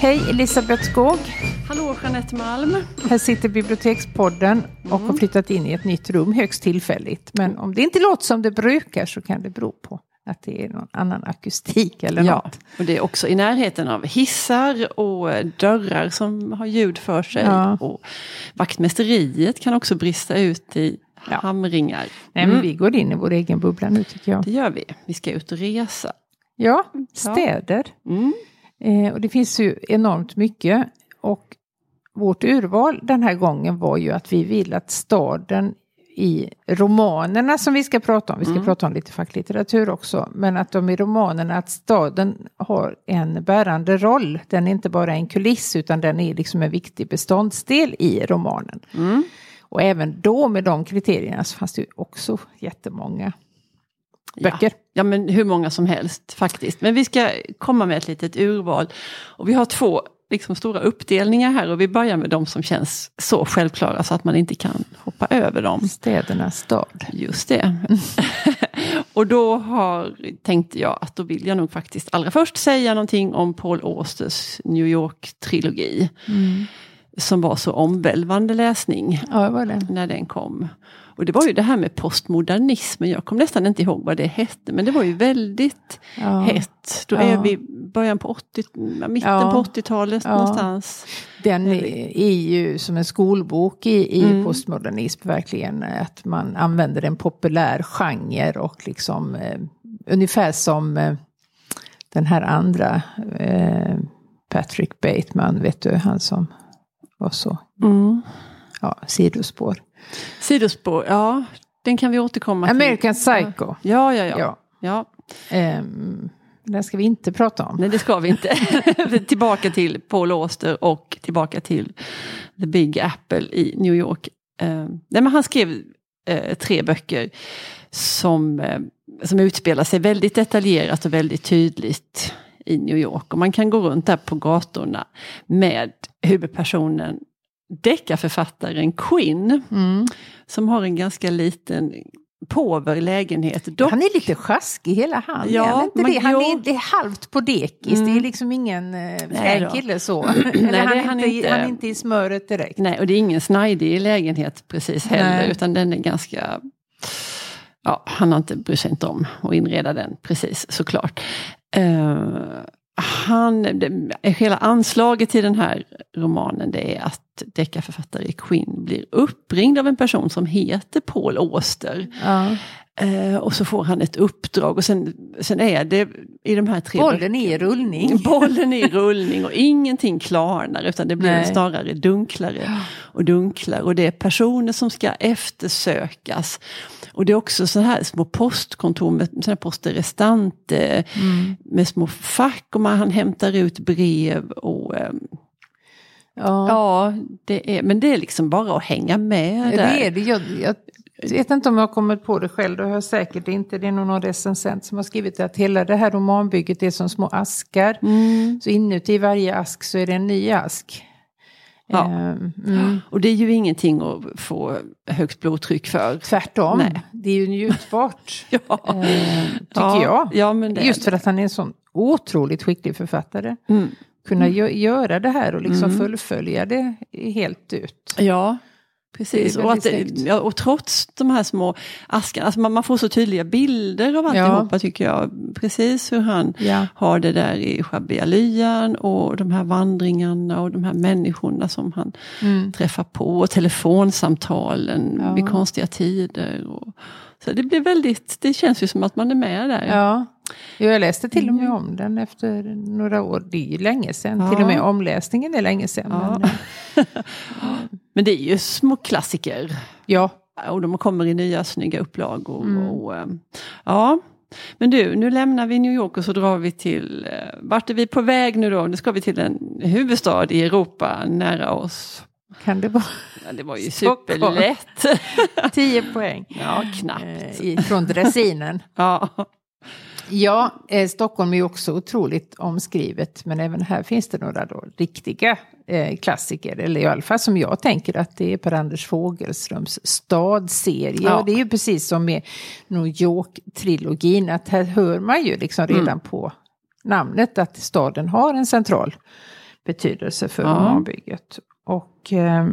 Hej Elisabeth Skåg. Hallå Jeanette Malm. Här sitter Bibliotekspodden och har flyttat in i ett nytt rum högst tillfälligt. Men om det inte låter som det brukar så kan det bero på att det är någon annan akustik eller Ja, något. och det är också i närheten av hissar och dörrar som har ljud för sig. Ja. Och vaktmästeriet kan också brista ut i Ja. hamringar. Nej, men Mm, vi går in i vår egen bubbla nu tycker jag. Det gör vi. Vi ska ut och resa. Ja, städer. Mm. Eh, och det finns ju enormt mycket. Och vårt urval den här gången var ju att vi vill att staden i romanerna som vi ska prata om, vi ska Mm. prata om lite facklitteratur också, men att de i romanerna, att staden har en bärande roll. Den är inte bara en kuliss utan den är liksom en viktig beståndsdel i romanen. Mm. Och även då med de kriterierna så fanns det ju också jättemånga böcker. Ja. ja, men hur många som helst faktiskt. Men vi ska komma med ett litet urval. Och vi har två liksom, stora uppdelningar här och vi börjar med de som känns så självklara så att man inte kan hoppa över dem. Städernas stad. Just det. och då har, tänkte jag att då vill jag nog faktiskt allra först säga någonting om Paul Austers New York-trilogi. Som var så omvälvande läsning Ja, det var det. när den kom. Och det var ju det här med postmodernismen, jag kom nästan inte ihåg vad det hette, men det var ju väldigt Ja. hett. Då Ja. är vi början på 80, mitten Ja. på 80-talet Ja. någonstans. Den är ju som en skolbok i, i Mm. postmodernism verkligen. Att man använder en populär genre och liksom eh, ungefär som eh, den här andra eh, Patrick Bateman, vet du, han som var så, Mm. ja, sidospår. Sidospår, ja, den kan vi återkomma till. American Psycho. Ja, ja, ja. Ja. ja. Ehm, den ska vi inte prata om. Nej, det ska vi inte. tillbaka till Paul Auster och tillbaka till The Big Apple i New York. Eh, nej, men han skrev eh, tre böcker som, eh, som utspelar sig väldigt detaljerat och väldigt tydligt i New York. Och man kan gå runt där på gatorna med huvudpersonen deckarförfattaren Quinn. Mm. Som har en ganska liten påver lägenhet. Dock, Han är lite sjaskig hela han. Ja, inte men det? Han är, det är halvt på dekis. Mm. Det är liksom ingen eh, då. kille så. Eller han, är han inte. han är inte i smöret direkt. Nej, och det är ingen snajdig lägenhet precis heller, Nej. utan den är ganska... Ja, han har inte bryr sig inte om att inreda den precis, såklart. Eh, han, det, hela anslaget till den här romanen det är att deckarförfattare Quinn blir uppringd av en person som heter Paul Auster. Ja. Eh, och så får han ett uppdrag och sen, sen är det i de här tre Bollen är i rullning. Bollen är i rullning och ingenting klarnar utan det blir Nej. snarare dunklare och dunklare. Och det är personer som ska eftersökas. Och det är också så här små postkontor med såna här poster restante Mm. med små fack och man, han hämtar ut brev. och ehm, Ja. Ja, det är, men det är liksom bara att hänga med det där. är det. Jag, jag vet inte om jag har kommit på det själv, det har jag säkert inte. Det är nog någon recensent som har skrivit det, att hela det här romanbygget är som små askar. Mm. Så inuti varje ask så är det en ny ask. Ja. Ehm, mm. Och det är ju ingenting att få högt blodtryck för. Tvärtom, Nej. det är ju njutbart. Ja. eh, tycker Ja, jag. ja, det Just det. för att han är en sån otroligt skicklig författare. Mm. Kunna gö- göra det här och liksom Mm. fullfölja det helt ut. Ja, precis. Och, att, ja, och trots de här små askarna, alltså man, man får så tydliga bilder av alltihopa tycker jag. Precis hur han Ja. har det där i Shabia lyan och de här vandringarna och de här människorna som han Mm. träffar på. Och telefonsamtalen Ja. vid konstiga tider. Och, så det blir väldigt, det känns ju som att man är med där. Ja. Jag läste till och med om den efter några år. Det är ju länge sedan. Ja. Till och med omläsningen är länge sedan. Ja. Men, eh, Men det är ju små klassiker. ja. Och de kommer i nya snygga upplagor. Mm. Och, eh, ja. Men du, nu lämnar vi New York och så drar vi till, eh, vart är vi på väg nu då? Nu ska vi till en huvudstad i Europa nära oss. Kan det vara Ja, det var ju superlätt. 10 poäng Ja, knappt. eh, från dressinen? Ja. Ja, eh, Stockholm är också otroligt omskrivet. Men även här finns det några då riktiga eh, klassiker. Eller i alla fall som jag tänker att det är Per-Anders Fogelströms stadserie. Ja. Och det är ju precis som med New York-trilogin. Att här hör man ju liksom redan Mm. på namnet att staden har en central betydelse för Ja. romanbygget. Och eh,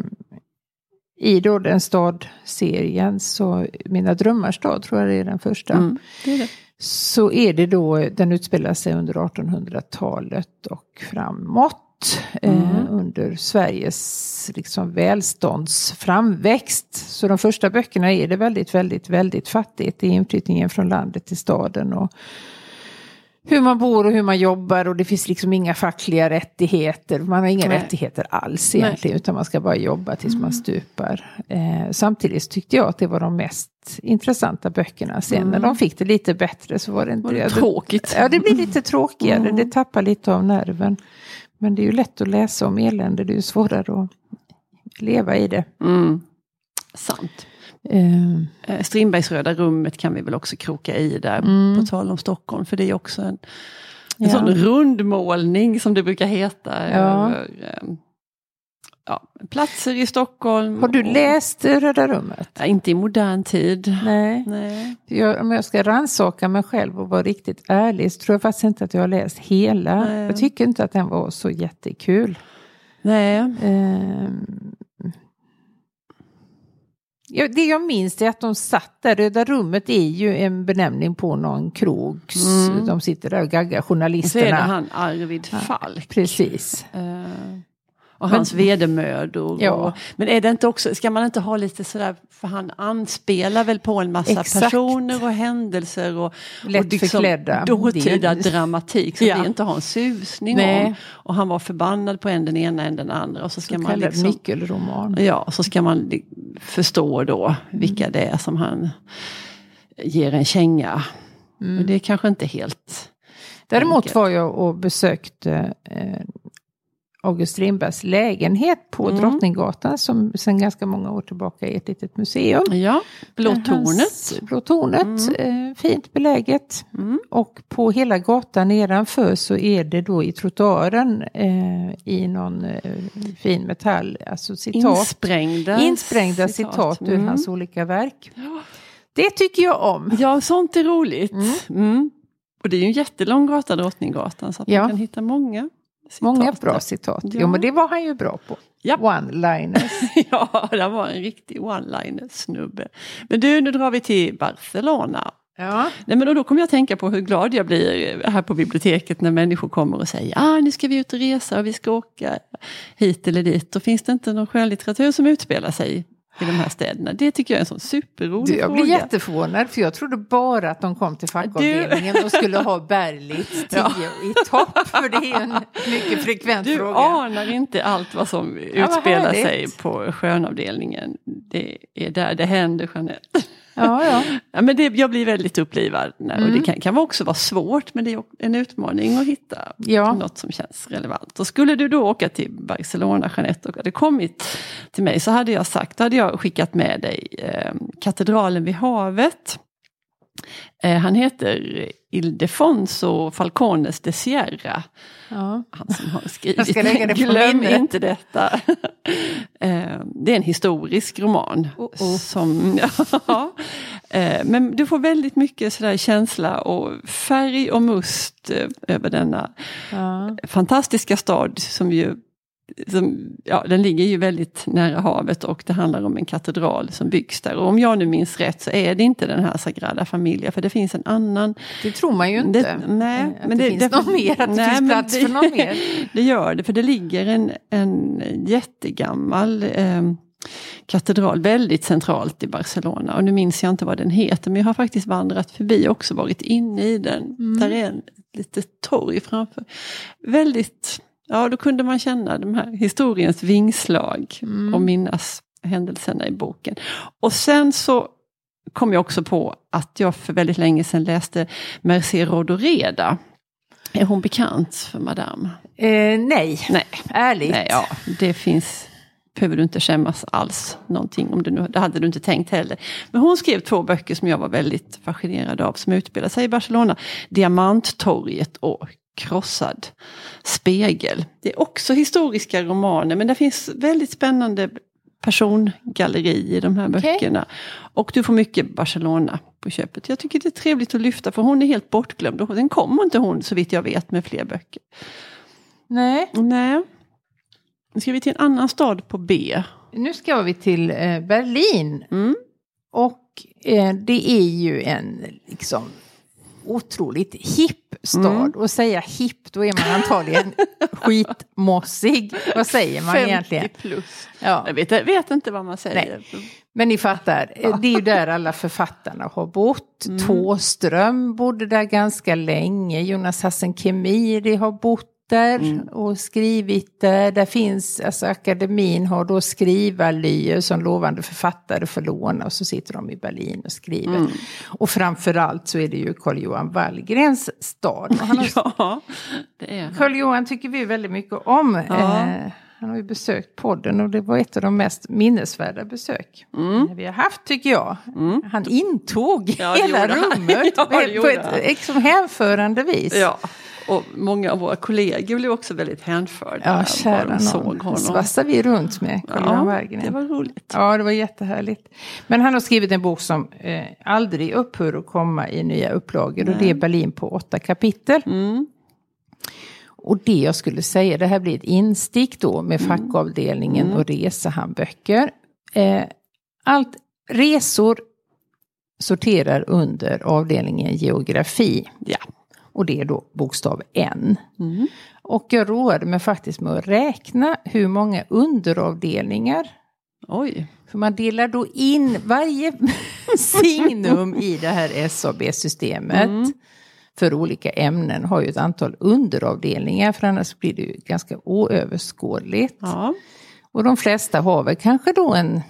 i då den stad-serien, så Mina drömmars stad tror jag det är den första. Mm, det är det. Så är det då, den utspelar sig under 1800-talet och framåt. Eh, Mm. under Sveriges liksom, välståndsframväxt. Så de första böckerna är det väldigt, väldigt, väldigt fattigt. Det är inflyttningen från landet till staden. Och hur man bor och hur man jobbar och det finns liksom inga fackliga rättigheter. Man har inga Nej. rättigheter alls egentligen utan man ska bara jobba tills man stupar. Eh, samtidigt tyckte jag att det var de mest intressanta böckerna. Sen när de fick det lite bättre så var det inte... Var det tråkigt? Ja, det blir lite tråkigare. Mm. Det tappar lite av nerven. Men det är ju lätt att läsa om elände. Det är ju svårare att leva i det. Mm. Sant. Eh, Eh, Strindbergs Röda rummet kan vi väl också kroka i där, Mm. på tal om Stockholm. För det är också en, en Ja. sån rundmålning som det brukar heta. Ja. Över, eh, ja, platser i Stockholm. har du och- läst eh, Röda rummet? Ja, inte i modern tid. Nej. Nej. Jag, om jag ska rannsaka mig själv och vara riktigt ärlig så tror jag faktiskt inte att jag har läst hela. Nej. Jag tycker inte att den var så jättekul. Nej. Ehm, ja, det jag minns är att de satt där. Röda rummet är ju en benämning på någon krog. Mm. De sitter där och gaggar Så är det journalisterna. han Arvid Falk. Precis. Eh, och hans vedermödor. Ja. Och, men är det inte också, ska man inte ha lite sådär, för han anspelar väl på en massa Exakt. personer och händelser och, Lätt och liksom förklädda. dåtida Det dramatik som Ja. vi inte har en susning Nej. om. Och han var förbannad på en den ena än den andra. Och så ska Så man liksom, nyckelroman. Ja, så ska man förstå då vilka det är som han ger en känga. Mm. Och det är kanske inte helt... Däremot var jag och besökte eh, August Strindbergs lägenhet på Mm. Drottninggatan som sedan ganska många år tillbaka är ett litet museum. Ja, Blå Hans- tornet. Blå tornet, eh, fint beläget. Mm. Och på hela gatan nedanför så är det då i trottoaren eh, i någon eh, fin metall, alltså citat. Insprängda, Insprängda citat, ur Mm. hans olika verk. Det tycker jag om. Ja, sånt är roligt. Mm. Mm. Och det är ju en jättelång gata, Drottninggatan, så att Ja. man kan hitta många citat. Många bra citat. Ja. Jo men det var han ju bra på. Japp. One-liners. ja, det var en riktig one-liner-snubbe. Men du, nu drar vi till Barcelona. ja. Nej, men då, då kommer jag att tänka på hur glad jag blir här på biblioteket när människor kommer och säger ah, nu ska vi ut och resa och vi ska åka hit eller dit. Och finns det inte någon skönlitteratur som utspelar sig i de här städerna? Det tycker jag är en sån superrolig Du, jag fråga. blir jätteförvånad för jag trodde bara att de kom till fackavdelningen och skulle ha Berlitz 10 Ja. i topp. För det är en mycket frekvent Du fråga. anar inte allt vad som vad utspelar sig på skönavdelningen. Det är där det händer, Jeanette. Ja, ja. Ja, men det, jag blir väldigt upplivad. när- Och det Mm. kan, kan också vara svårt, men det är en utmaning att hitta Ja. något som känns relevant. Och skulle du då åka till Barcelona, Jeanette, och hade kommit till mig så hade jag sagt, då hade jag skickat med dig eh, Katedralen vid havet. Eh, han heter Ildefonso Falcones de Sierra. ja. Han som har skrivit det Glöm minnet." inte detta. Eh, det är en historisk roman. Oh, oh. Som, ja, Eh, men du får väldigt mycket sådär känsla och färg och must över denna ja. fantastiska stad som ju som, ja, den ligger ju väldigt nära havet och det handlar om en katedral som byggs där. Och om jag nu minns rätt så är det inte den här Sagrada Familia för det finns en annan. Det tror man ju inte. Det, nej, att men det, finns någon mer, att det nej, finns men plats det- för någon mer. Det gör det, för det ligger en, en jättegammal eh, katedral väldigt centralt i Barcelona. Och nu minns jag inte vad den heter, men jag har faktiskt vandrat förbi och också varit inne i den. Mm. Där är en litet torg framför. Väldigt, ja då kunde man känna de här historiens vingslag Mm. och minnas händelserna i boken. Och sen så kom jag också på att jag för väldigt länge sedan läste Mercé Rodoreda. Är hon bekant för Madame? Eh, nej, Nej, ärligt. nej ja, det finns behöver du inte skämmas alls någonting om det nu, det hade du inte tänkt heller. Men hon skrev två böcker som jag var väldigt fascinerad av som utspelar sig i Barcelona. Diamanttorget och Krossad spegel. Det är också historiska romaner men det finns väldigt spännande persongalleri i de här Okej. böckerna. Och du får mycket Barcelona på köpet. Jag tycker det är trevligt att lyfta för hon är helt bortglömd. Och Den kommer inte hon så vitt jag vet med fler böcker. Nej. Nej. Nu ska vi till en annan stad på B. Nu ska vi till eh, Berlin. Mm. Och eh, det är ju en liksom otroligt hipp stad. Mm. Och säga hipp, då är man antagligen skitmossig. Vad säger man 50 egentligen? plus. Ja. Jag vet, vet inte vad man säger. Men ni fattar, eh, det är ju där alla författarna har bott. Mm. Tåström bodde där ganska länge. Jonas Hassan Khemiri har bott där Mm. och skrivit där. Där finns, alltså akademin har då skrivarlyer som lovande författare får låna och så sitter de i Berlin och skriver. Mm. Och framförallt så är det ju Carl-Johan Wallgrens stad. Och han har Ja, det är han. Karl-Johan tycker vi väldigt mycket om. Ja. Eh, han har ju besökt podden och det var ett av de mest minnesvärda besök Mm. vi har haft tycker jag. Han intog Ja, hela rummet Ja, på ett liksom hänförande vis. Ja, och många av våra kollegor blev också väldigt hänförda. Ja, kära såg någon. honom. Svassade vi runt med Carl-Johan Ja, det var roligt. Ja, det var jättehärligt. Men han har skrivit en bok som eh, aldrig upphör att komma i nya upplagor. Och det är Berlin på åtta kapitel. Mm. Och det jag skulle säga, det här blir ett instick då med Mm. fackavdelningen och resehandböcker. Eh, allt, resor sorterar under avdelningen geografi. Ja. Och det är då bokstav N. Mm. Och jag roade mig faktiskt med att räkna hur många underavdelningar Oj. för man delar då in varje signum i det här SAB-systemet för olika ämnen har ju ett antal underavdelningar för annars blir det ju ganska oöverskådligt. Ja. Och de flesta har väl kanske då en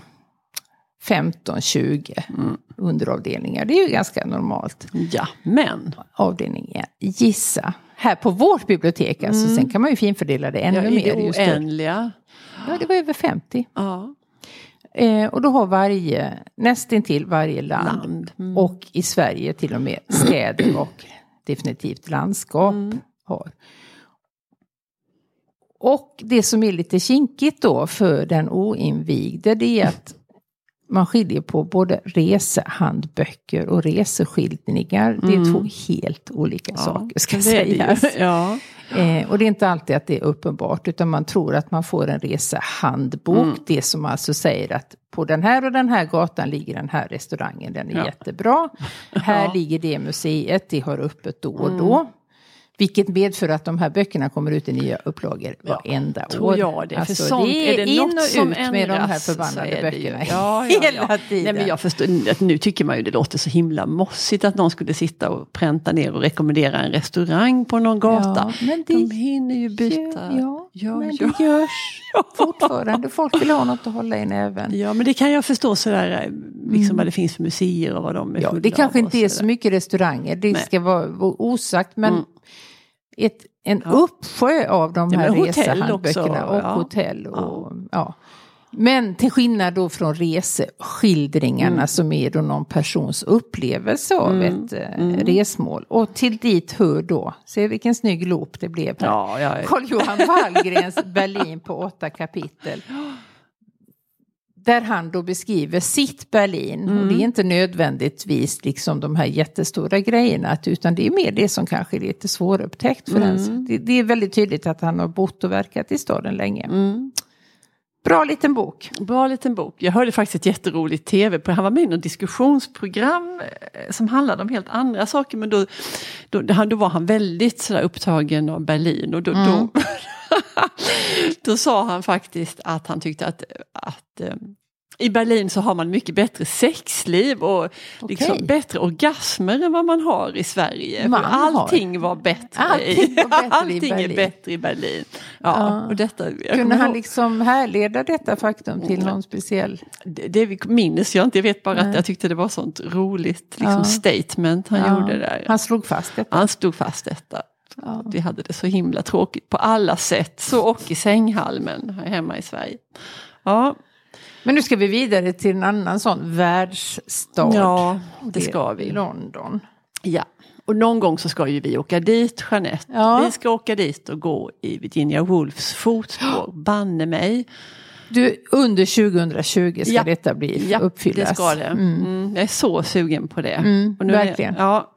15-20 underavdelningar. Det är ju ganska normalt. ja, men. Avdelning är gissa. Här på vårt bibliotek, alltså, sen kan man ju finfördela det ännu Ja, mer. det oändliga. Ja, det var över 50. Ja. Eh, och då har varje, nästintill varje land, Land. Mm. och i Sverige till och med städer och definitivt landskap Mm. har. Och det som är lite kinkigt då för den oinvigde det är att man skiljer på både resehandböcker och reseskildringar. Det är två helt olika saker ska sägas. Ja. Eh, och det är inte alltid att det är uppenbart utan man tror att man får en resehandbok. Mm. Det som alltså säger att på den här och den här gatan ligger den här restaurangen, den är Ja. jättebra. Här Ja. Mm. ligger det museet, det har öppet då och då. Vilket medför att de här böckerna kommer ut i nya upplagor varenda år. Tror jag det. För Alltså, sånt, det är, är det in något och som ut med de här ändras förbannade böckerna Ja, ja, hela ja. tiden. Nej, men jag förstår, nu tycker man ju det låter så himla mossigt att någon skulle sitta och pränta ner och rekommendera en restaurang på någon gata. Ja, men det De hinner ju byta. Ja, Ja, men ja. det görs fortfarande. Folk vill ha något att hålla i näven. Ja, men det kan jag förstå sådär, eh, liksom vad det finns för museer och vad de är Mm. Ja, det kanske inte är så mycket restauranger, det Nej. ska vara vara osagt. Men Mm. ett, en uppsjö av de Ja, här resehandböckerna och ja. hotell. Och, ja. Men till skillnad då från reseskildringarna Mm. som är då någon persons upplevelse av ett eh, resmål. Och till dit hör då, se vilken snygg loop det blev. Ja, ja, ja. Carl-Johan Wallgrens Berlin på åtta kapitel. Där han då beskriver sitt Berlin. Och det Mm. är inte nödvändigtvis liksom de här jättestora grejerna. Utan det är mer det som kanske är lite svårupptäckt för Mm. en. Det, det är väldigt tydligt att han har bott och verkat i staden länge. Mm. Bra liten bok. Bra liten bok. Jag hörde faktiskt ett jätteroligt tv-program. Han var med i något diskussionsprogram eh, som handlade om helt andra saker. Men då, då, då, var han väldigt sådär upptagen av Berlin. Och då, då, då sa han faktiskt att han tyckte att, att eh, i Berlin så har man mycket bättre sexliv och liksom Okej. bättre orgasmer än vad man har i Sverige. Man För har. allting var bättre, Allting var bättre allting är bättre i Berlin. Ja, Ja. Och detta, Kunde han ihåg- liksom härleda detta faktum till någon speciell... det, det minns jag inte, jag vet bara att jag tyckte det var sånt roligt liksom, Ja. statement han Ja, gjorde där. Han slog fast detta. Han stod fast detta. Ja. Vi hade det så himla tråkigt på alla sätt, så och i sänghalmen hemma i Sverige. Ja, Men nu ska vi vidare till en annan sån världsstad. ja det ska vi. London. Ja. Och någon gång så ska ju vi åka dit, Jeanette. Ja. Vi ska åka dit och gå i Virginia Woolfs fotspår, banne mig. Du, under 2020 ska Ja. detta bli Ja, uppfyllas. det ska det. Mm. Mm, jag är så sugen på det. Mm, Och nu är- verkligen. ja, Eh,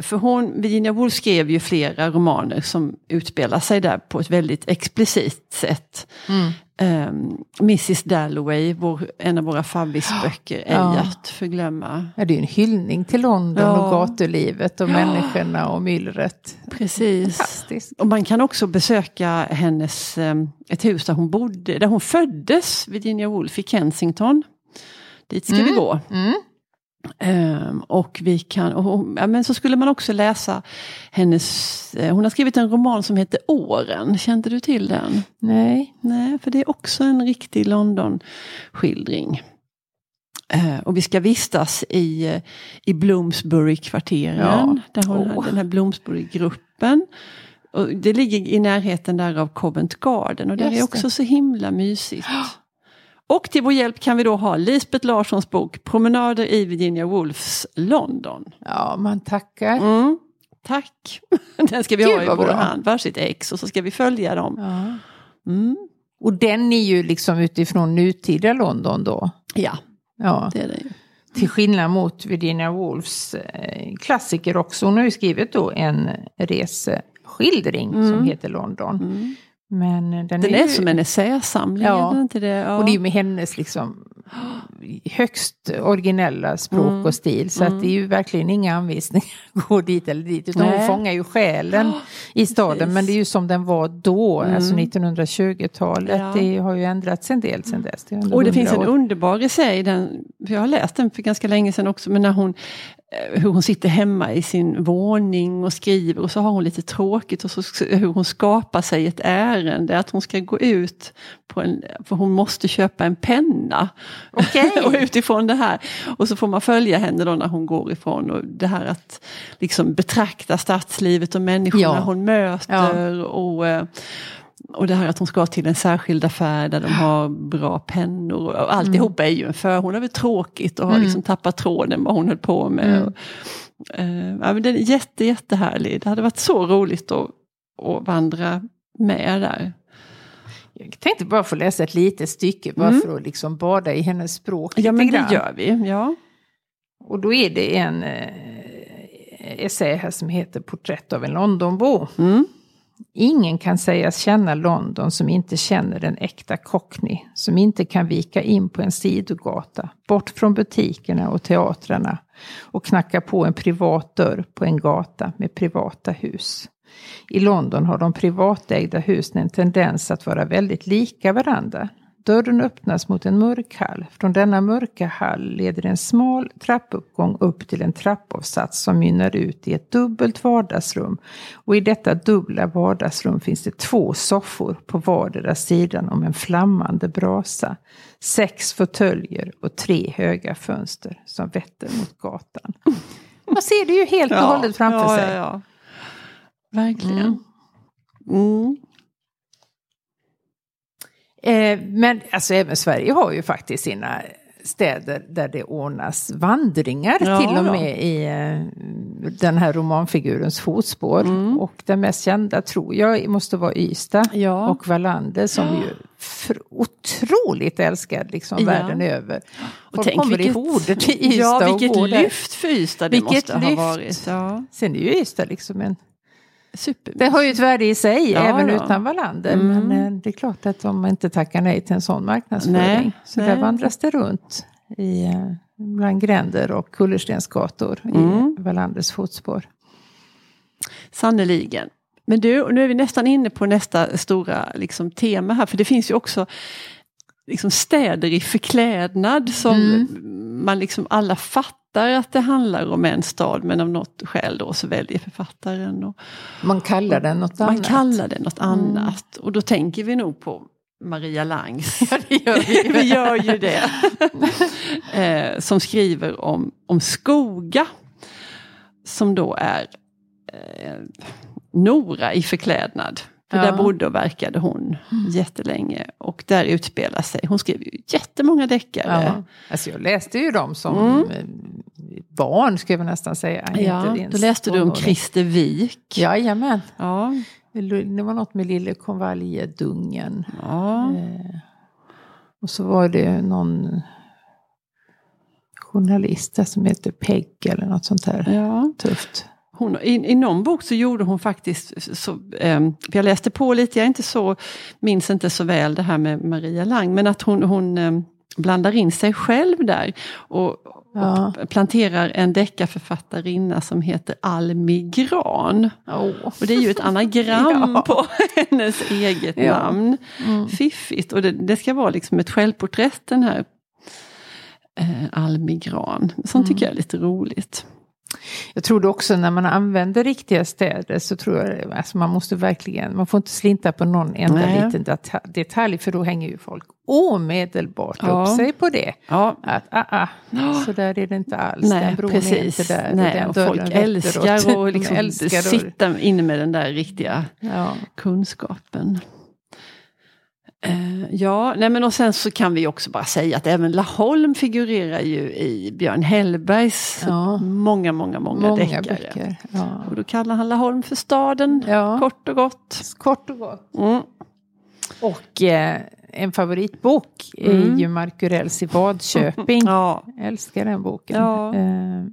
för hon, Virginia Woolf skrev ju flera romaner som utspelar sig där på ett väldigt explicit sätt. Mm. Eh, Mrs Dalloway, vår, en av våra favvisböcker, Ja. att förglömma. Ja, det är en hyllning till London Ja. och gatulivet och människorna och myllret. Precis. Och man kan också besöka hennes, eh, ett hus där hon bodde, där hon föddes, Virginia Woolf i Kensington. Dit ska vi gå. Mm. Ehm, och vi kan, och, ja, men så skulle man också läsa hennes, eh, hon har skrivit en roman som heter Åren, kände du till den? Nej. Nej, för det är också en riktig London-skildring. Eh, och vi ska vistas i, eh, i Bloomsbury-kvarteren, där hon har den här Bloomsbury-gruppen. Och det ligger i närheten där av Covent Garden och det Just är det. också så himla mysigt. Och till vår hjälp kan vi då ha Lisbeth Larssons bok Promenader i Virginia Woolfs London. Ja, man tackar. Mm. Tack! Den ska vi Gud, ha i vår bra. hand, varsitt ex och så ska vi följa dem. Ja. Mm. Och den är ju liksom utifrån nutida London då. Ja, Ja. det är det ju. Till skillnad mot Virginia Woolfs eh, klassiker också. Hon har ju skrivit då en reseskildring som Mm. heter London. Mm. Men den, Den är, är ju, som en essäsamling, Ja. är inte det? Ja. Och det är ju med hennes liksom högst originella språk Mm. och stil. Så att det är ju verkligen inga anvisningar gå dit eller dit. Utan Nej. hon fångar ju själen i staden. precis. Men det är ju som den var då, Mm. alltså 1920-talet. Ja. Det har ju ändrats en del sedan dess. Det Och det finns en 100 år. underbar essä i den, för jag har läst den för ganska länge sedan också, men när hon, hur hon sitter hemma i sin våning och skriver och så har hon lite tråkigt och så hur hon skapar sig ett ärende, att hon ska gå ut på en, för hon måste köpa en penna. Okej. och utifrån det här, och så får man följa henne då när hon går ifrån och det här att liksom betrakta stadslivet och människorna Ja. hon möter och eh, och det här att hon ska till en särskild affär där de har bra pennor. Och alltihopa är ju en för. Hon har väl tråkigt och har Mm. liksom tappat tråden vad hon höll på med. Mm. Och, eh, ja, men den är jätte, jättehärlig. Det hade varit så roligt att, att vandra med där. Jag tänkte bara få läsa ett litet stycke bara Mm. för att liksom bada i hennes språk Ja men det gör vi. Ja. Och då är det en eh, essä här som heter Porträtt av en Londonbo. Mm. Ingen kan sägas känna London som inte känner den äkta cockney. Som inte kan vika in på en sidogata, bort från butikerna och teatrarna och knacka på en privat dörr på en gata med privata hus. I London har de privatägda husen en tendens att vara väldigt lika varandra. Dörren öppnas mot en mörk hall. Från denna mörka hall leder en smal trappuppgång upp till en trappavsats som mynnar ut i ett dubbelt vardagsrum. Och i detta dubbla vardagsrum finns det två soffor på vardera sidan om en flammande brasa. Sex fåtöljer och tre höga fönster som vetter mot gatan. Man ser det ju helt och hållet framför ja, sig. Ja, ja. Verkligen. Mm. Mm. Eh, men alltså även Sverige har ju faktiskt sina städer där det ordnas vandringar Ja, till och ja. med i eh, den här romanfigurens fotspår. Mm. Och den mest kända tror jag måste vara Ystad Ja. och Wallander som ju för otroligt älskad liksom Ja. världen över. Och Folk tänk kommer vilket- i horder till Ystad Ja, och vilket går där. lyft för Ystad det Vilket måste ha lyft. varit. Ja. Sen är ju Ystad liksom en Super. Det har ju ett värde i sig, Ja, även ja. utan Wallander. Mm. Men eh, det är klart att de inte tackar nej till en sån marknadsföring. Nej, så nej. där vandras det runt i, eh, bland gränder och kullerstensgator Mm. i Wallanders fotspår. Sannerligen. Men du, nu är vi nästan inne på nästa stora liksom, tema här, för det finns ju också liksom, städer i förklädnad som Mm. man liksom alla fattar att det handlar om en stad, men av något skäl då så väljer författaren. Och, Man kallar den något man annat. kallar det något Mm. annat. Och då tänker vi nog på Maria Langs. Ja, det gör vi. vi gör ju det. eh, som skriver om, om Skoga. Som då är eh, Nora i förklädnad. För Ja. där bodde och verkade hon jättelänge. Och där utspelar sig, hon skrev ju jättemånga deckare. Ja. Alltså jag läste ju dem som Mm. barn, skulle jag nästan säga. Ja, då läste du om. Christer Wik. Jajamän. Ja. Det var något med Lille konvaljedungen. ja. Eh, och så var det någon journalist där som heter Peg eller något sånt där. Ja. Tufft. Hon, i, I någon bok så gjorde hon faktiskt, så, eh, jag läste på lite, jag är inte så, minns inte så väl det här med Maria Lang, men att hon, hon eh, blandar in sig själv där. Och, Ja. och planterar en deckarförfattarinna som heter Almi Gran. Oh. Och det är ju ett anagram Ja. på hennes eget Ja. namn. Mm. Fiffigt. Och det, det ska vara liksom ett självporträtt den här eh, Almi Gran. Sånt tycker jag är lite roligt. Jag tror också när man använder riktiga städer så tror jag alltså man måste verkligen, man får inte slinta på någon enda Nej. liten deta- detalj för då hänger ju folk omedelbart Ja. upp sig på det. Ja, Att ah, ah, så där är det inte alls, Nej, den bron är precis. inte där. Nej, och folk älskar att liksom älskar att- sitta inne med den där riktiga Ja. kunskapen. Eh, ja, nej men och sen så kan vi också bara säga att även Laholm figurerar ju i Björn Hellbergs Ja. många, många, många, Många deckare. Ja. Och då kallar han Laholm för staden, Ja. kort och gott. Kort och gott. Mm. Och eh, en favoritbok Mm. är ju Mark Urells i Vadköping. Ja, Jag älskar den boken. Ja. Eh,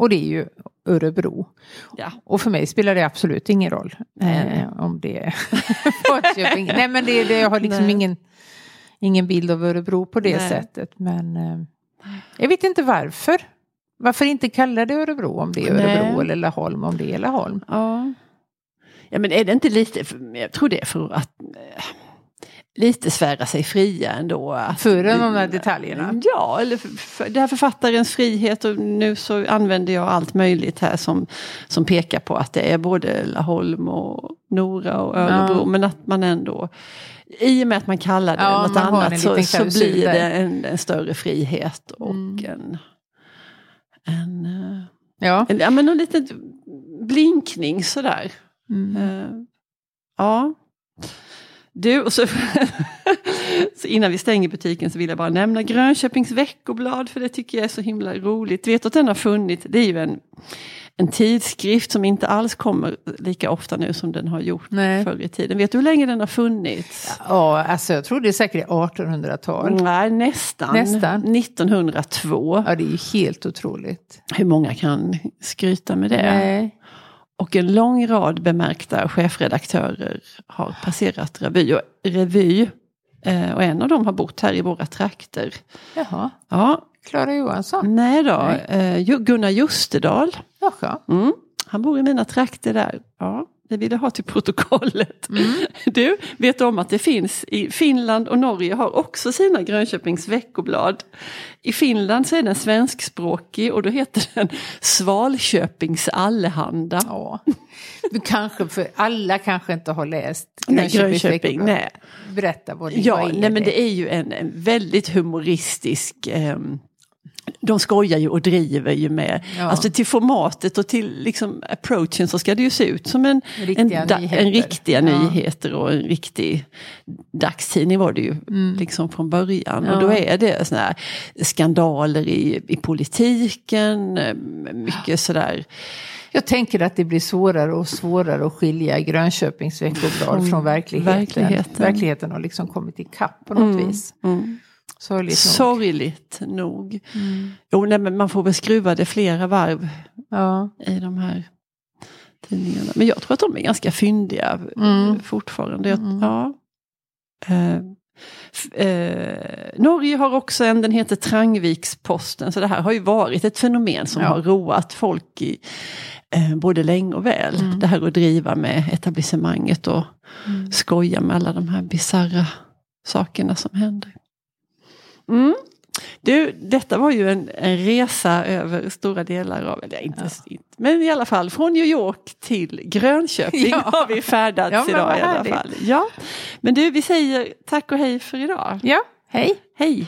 och det är ju Örebro. ja. Och för mig spelar det absolut ingen roll Nej. eh, om det är Vadköping. Nej men det, det, jag har liksom Nej. ingen, ingen bild av Örebro på det Nej. sättet. Men eh, jag vet inte varför. Varför inte kalla det Örebro om det är Nej. Örebro eller Laholm om det är Laholm. Ja. ja, men är det inte lite, jag tror det är för att eh, lite svära sig fria ändå. Att, För de där detaljerna. Ja, eller för, för, det här författarens frihet och nu så använder jag allt möjligt här som, som pekar på att det är både Laholm och Nora och Örebro. Ja. Men att man ändå, i och med att man kallar det Ja, något annat så, så blir det en, en större frihet och Mm. en, en, eh, Ja. en, ja, men en liten blinkning sådär. Mm. Eh, ja. Du, och så, så innan vi stänger butiken så vill jag bara nämna Grönköpings veckoblad för det tycker jag är så himla roligt. Vet att den har funnits, det är ju en, en tidskrift som inte alls kommer lika ofta nu som den har gjort Nej. förr i tiden. Vet du hur länge den har funnits? Ja, alltså jag tror det är säkert 1800-tal. Nej, nästan. Nästan. 1902. Ja, det är ju helt otroligt. Hur många kan skryta med det? Nej. Och en lång rad bemärkta chefredaktörer har passerat revy. Och, revy eh, och en av dem har bott här i våra trakter. Jaha, Ja, Klara Johansson. nej då. Nej. Eh, Gunnar Justedal. Jaha. Mm. Han bor i mina trakter där. Ja, det vill jag ha till protokollet. Du, vet du om att det finns i Finland och Norge har också sina Grönköpings veckoblad. I Finland så är den svenskspråkig och då heter den Svalköpings Allehanda. Ja. Du kanske, för alla kanske inte har läst Nej, Grönköpings Grönköping, Veckoblad. nej. Berätta vad det Ja, vad är nej, men det är ju en, en väldigt humoristisk ehm, de skojar ju och driver ju med, Ja. alltså till formatet och till liksom approachen så ska det ju se ut som en, Riktiga en, nyheter. en riktiga Ja. nyheter och en riktig dagstidning var det ju liksom från början. Mm. Ja. Och då är det såna här skandaler i, i politiken, eh, mycket sådär. Jag tänker att det blir svårare och svårare att skilja Grönköpings Veckoblad från verkligheten. verkligheten. Verkligheten har liksom kommit ikapp på något vis. Mm. Sorgligt nog. Sorgligt nog. Mm. Jo, nej, men man får väl skruva det flera varv Ja. i de här tidningarna. Men jag tror att de är ganska fyndiga eh, Mm. fortfarande. Mm. ja. eh, eh, Norge har också en, den heter Trangviksposten. Så det här har ju varit ett fenomen som Ja. har roat folk i eh, både länge och väl. Mm. Det här att driva med etablissemanget och Mm. skoja med alla de här bisarra sakerna som händer. Mm. Du, detta var ju en, en resa över stora delar av, eller inte, inte, men i alla fall från New York till Grönköping Ja. har vi färdats Ja, idag i alla fall. Ja. Men du, vi säger tack och hej för idag. ja, hej. Hej!